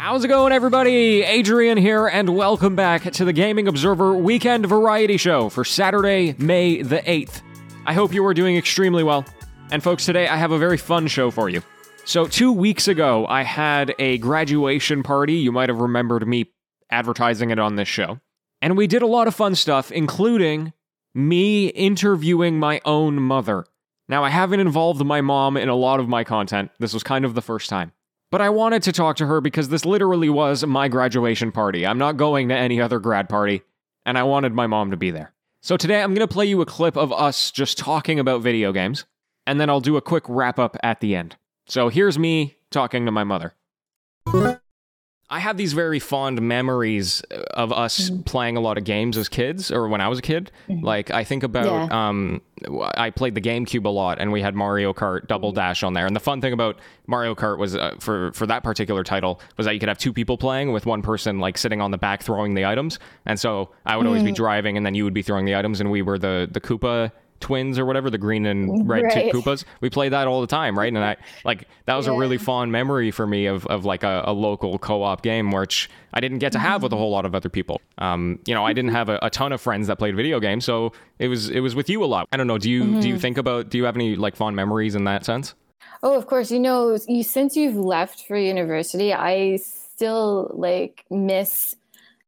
How's it going, everybody? Adrian here, and welcome back to the Gaming Observer Weekend Variety Show for Saturday, May the 8th. I hope you are doing extremely well. And, folks, today I have a very fun show for you. So, two weeks ago, I had a graduation party. You might have remembered me advertising it on this show. And we did a lot of fun stuff, including me interviewing my own mother. Now, I haven't involved my mom in a lot of my content. This was kind of the first time. But I wanted to talk to her because this literally was my graduation party. I'm not going to any other grad party, and I wanted my mom to be there. So today I'm going to play you a clip of us just talking about video games, and then I'll do a quick wrap up at the end. So here's me talking to my mother. I have these very fond memories of us Mm-hmm. playing a lot of games as kids, or when I was a kid. Like I think about, Yeah. um, I played the GameCube a lot, and we had Mario Kart Double Dash on there. And the fun thing about Mario Kart was uh, for for that particular title was that you could have two people playing with one person like sitting on the back throwing the items. And so I would always be driving, and then you would be throwing the items, and we were the the Koopa twins or whatever the green and red Right. Koopas. We played that all the time, right? And I like that was a really fond memory for me of, of like a, a local co-op game which I didn't get to have with a whole lot of other people. Um, you know, I didn't have a, a ton of friends that played video games, so it was it was with you a lot. I don't know. Do you do you think about do you have any like fond memories in that sense? Oh, of course. You know, you, since you've left for university, I still like miss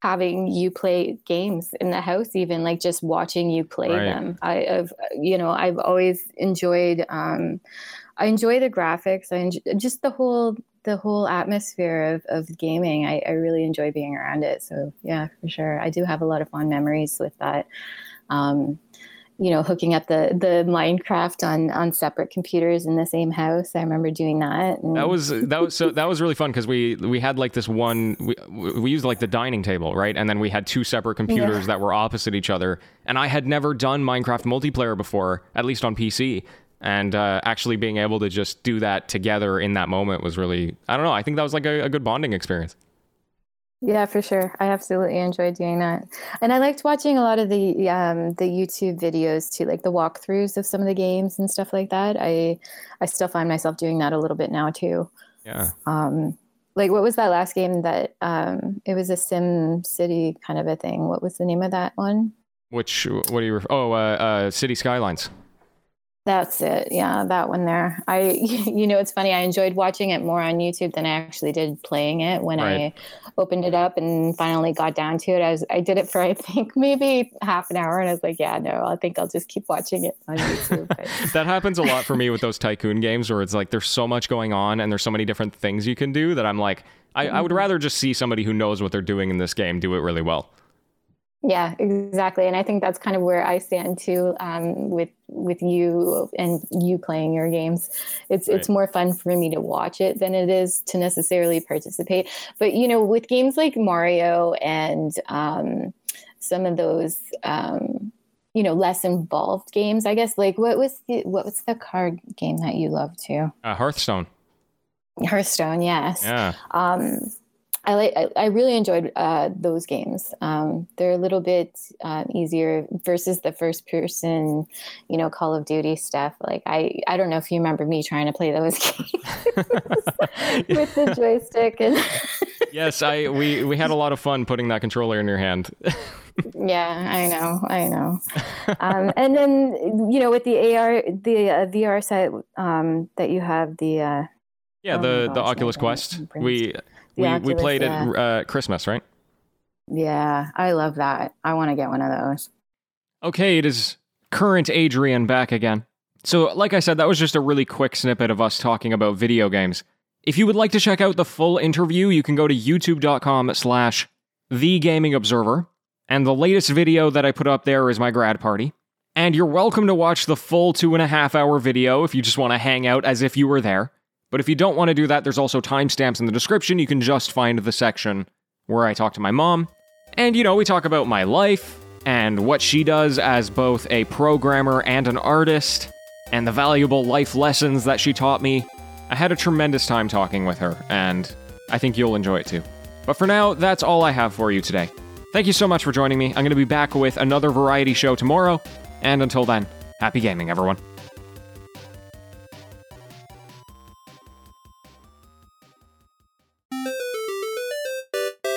having you play games in the house, even like just watching you play Right. them. I, I've, you know, I've always enjoyed. Um, I enjoy the graphics. I enjoy, just the whole the whole atmosphere of, of gaming. I, I really enjoy being around it. So yeah, for sure. I do have a lot of fond memories with that. Um, you know, hooking up the the Minecraft on on separate computers in the same house. I remember doing that. and- That was that was so that was really fun because we we had like this one we, we used like the dining table right and then we had two separate computers that were opposite each other and I had never done Minecraft multiplayer before at least on PC and uh, actually being able to just do that together in that moment was really I don't know I think that was like a, a good bonding experience. Yeah, for sure. I absolutely enjoyed doing that, and I liked watching a lot of the um, the YouTube videos too, like the walkthroughs of some of the games and stuff like that. I I still find myself doing that a little bit now too. Yeah. Um, like what was that last game that um, it was a Sim City kind of a thing? What was the name of that one? Which what do you ref- oh uh, uh, City Skylines. That's it. Yeah, that one there. I, you know, it's funny. I enjoyed watching it more on YouTube than I actually did playing it. When Right. I opened it up and finally got down to it, I was, I did it for I think maybe half an hour, and I was like, yeah, no, I think I'll just keep watching it on YouTube. That happens a lot for me with those tycoon games where it's like there's so much going on and there's so many different things you can do that I'm like I, I would mm-hmm. rather just see somebody who knows what they're doing in this game do it really well. Yeah, exactly. And I think that's kind of where I stand too um, with with you and you playing your games. It's it's more fun for me to watch it than it is to necessarily participate. But you know, with games like Mario and um, some of those um, you know less involved games, I guess. Like what was the what was the card game that you loved too? Uh, Hearthstone. Hearthstone, yes Yeah. um, I like. I, I really enjoyed uh, those games. Um, they're a little bit um, easier versus the first person, you know, Call of Duty stuff. Like I, I don't know if you remember me trying to play those games with the joystick and yes, I we we had a lot of fun putting that controller in your hand. yeah, I know, I know. Um, and then you know, with the AR, the uh, VR set um, that you have, the uh, yeah, Oh the the Oculus Quest. brain's- We The we we played yeah. at uh, Christmas, right? yeah, I love that. I want to get one of those. Okay, it is current Adrian back again. So, like I said, that was just a really quick snippet of us talking about video games. If you would like to check out the full interview, you can go to youtube.com slash the gaming observer. And the latest video that I put up there is my grad party. And you're welcome to watch the full two and a half hour video if you just want to hang out as if you were there. But if you don't want to do that, there's also timestamps in the description. You can just find the section where I talk to my mom. And, you know, we talk about my life and what she does as both a programmer and an artist, and the valuable life lessons that she taught me. I had a tremendous time talking with her, and I think you'll enjoy it too. But for now, that's all I have for you today. Thank you so much for joining me. I'm going to be back with another variety show tomorrow, and until then, happy gaming, everyone.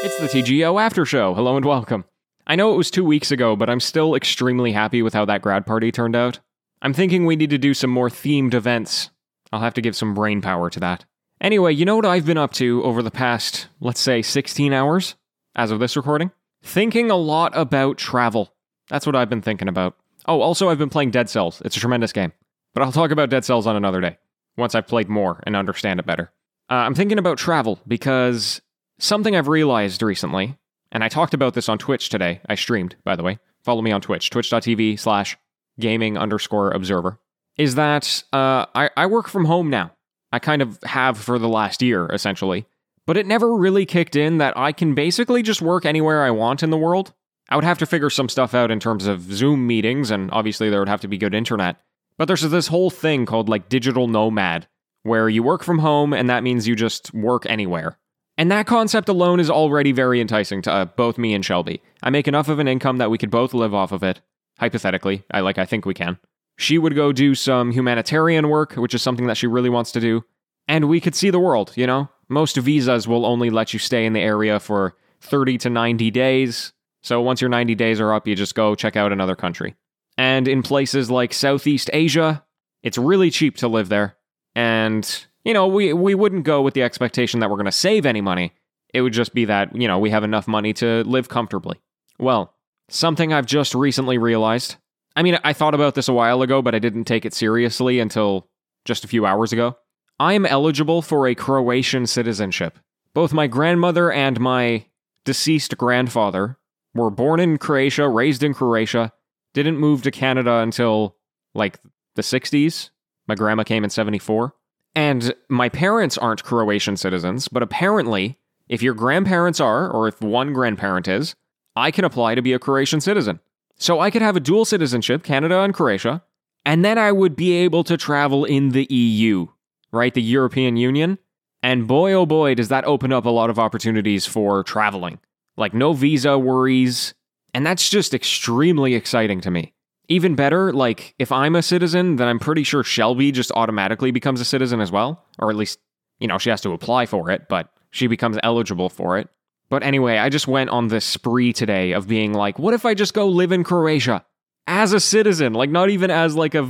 It's the TGO After Show. Hello and welcome. I know it was two weeks ago, but I'm still extremely happy with how that grad party turned out. I'm thinking we need to do some more themed events. I'll have to give some brain power to that. Anyway, you know what I've been up to over the past, let's say, 16 hours as of this recording? Thinking a lot about travel. That's what I've been thinking about. Oh, also, I've been playing Dead Cells. It's a tremendous game. But I'll talk about Dead Cells on another day, once I've played more and understand it better. Uh, I'm thinking about travel because something I've realized recently, and I talked about this on Twitch today. I streamed, by the way. Follow me on Twitch, twitch.tv slash gaming underscore observer, is that uh, I, I work from home now. I kind of have for the last year, essentially. But it never really kicked in that I can basically just work anywhere I want in the world. I would have to figure some stuff out in terms of Zoom meetings, and obviously there would have to be good internet. But there's this whole thing called like digital nomad, where you work from home and that means you just work anywhere. And that concept alone is already very enticing to uh, both me and Shelby. I make enough of an income that we could both live off of it. Hypothetically, I like I think we can. She would go do some humanitarian work, which is something that she really wants to do, and we could see the world, you know? Most visas will only let you stay in the area for 30 to 90 days. So once your 90 days are up, you just go check out another country. And in places like Southeast Asia, it's really cheap to live there. And, you know, we, we wouldn't go with the expectation that we're going to save any money. It would just be that, you know, we have enough money to live comfortably. Well, something I've just recently realized. I mean, I thought about this a while ago, but I didn't take it seriously until just a few hours ago. I am eligible for a Croatian citizenship. Both my grandmother and my deceased grandfather were born in Croatia, raised in Croatia, didn't move to Canada until like the 60s. My grandma came in 74. And my parents aren't Croatian citizens, but apparently, if your grandparents are, or if one grandparent is, I can apply to be a Croatian citizen. So I could have a dual citizenship, Canada and Croatia, and then I would be able to travel in the EU, right? The European Union. And boy, oh boy, does that open up a lot of opportunities for traveling. Like, no visa worries. And that's just extremely exciting to me. Even better, like, if I'm a citizen, then I'm pretty sure Shelby just automatically becomes a citizen as well. Or at least, you know, she has to apply for it, but she becomes eligible for it. But anyway, I just went on this spree today of being like, what if I just go live in Croatia as a citizen? Like, not even as like a,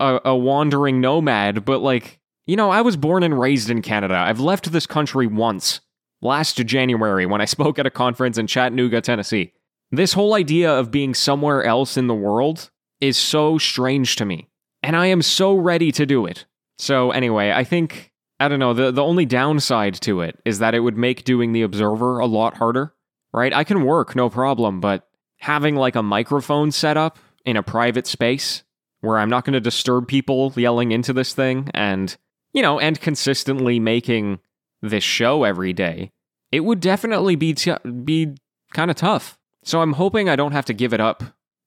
a, a wandering nomad, but like, you know, I was born and raised in Canada. I've left this country once last January when I spoke at a conference in Chattanooga, Tennessee. This whole idea of being somewhere else in the world is so strange to me, and I am so ready to do it. So, anyway, I think, I don't know, the, the only downside to it is that it would make doing the Observer a lot harder, right? I can work, no problem, but having like a microphone set up in a private space where I'm not going to disturb people yelling into this thing and, you know, and consistently making this show every day, it would definitely be t- be kind of tough. So I'm hoping I don't have to give it up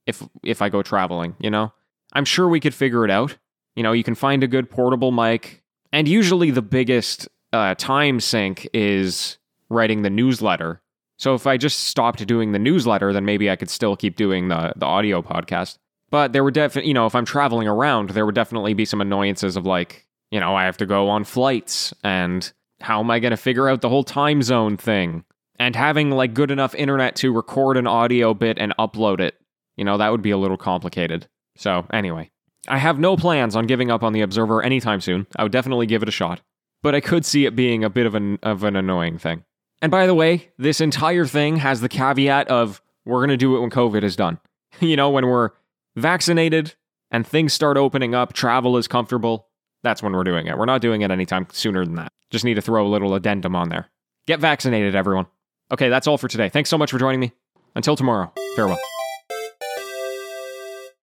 if if I go traveling, you know? I'm sure we could figure it out. You know, you can find a good portable mic, and usually the biggest uh, time sink is writing the newsletter. So if I just stopped doing the newsletter, then maybe I could still keep doing the the audio podcast. But there would definitely, you know, if I'm traveling around, there would definitely be some annoyances of like, you know, I have to go on flights and how am I going to figure out the whole time zone thing? And having like good enough internet to record an audio bit and upload it, you know, that would be a little complicated. So, anyway, I have no plans on giving up on the Observer anytime soon. I would definitely give it a shot. But I could see it being a bit of an of an annoying thing. And by the way, this entire thing has the caveat of we're going to do it when COVID is done. you know, when we're vaccinated and things start opening up, travel is comfortable, that's when we're doing it. We're not doing it anytime sooner than that. Just need to throw a little addendum on there. Get vaccinated, everyone. Okay, that's all for today. Thanks so much for joining me. Until tomorrow, farewell.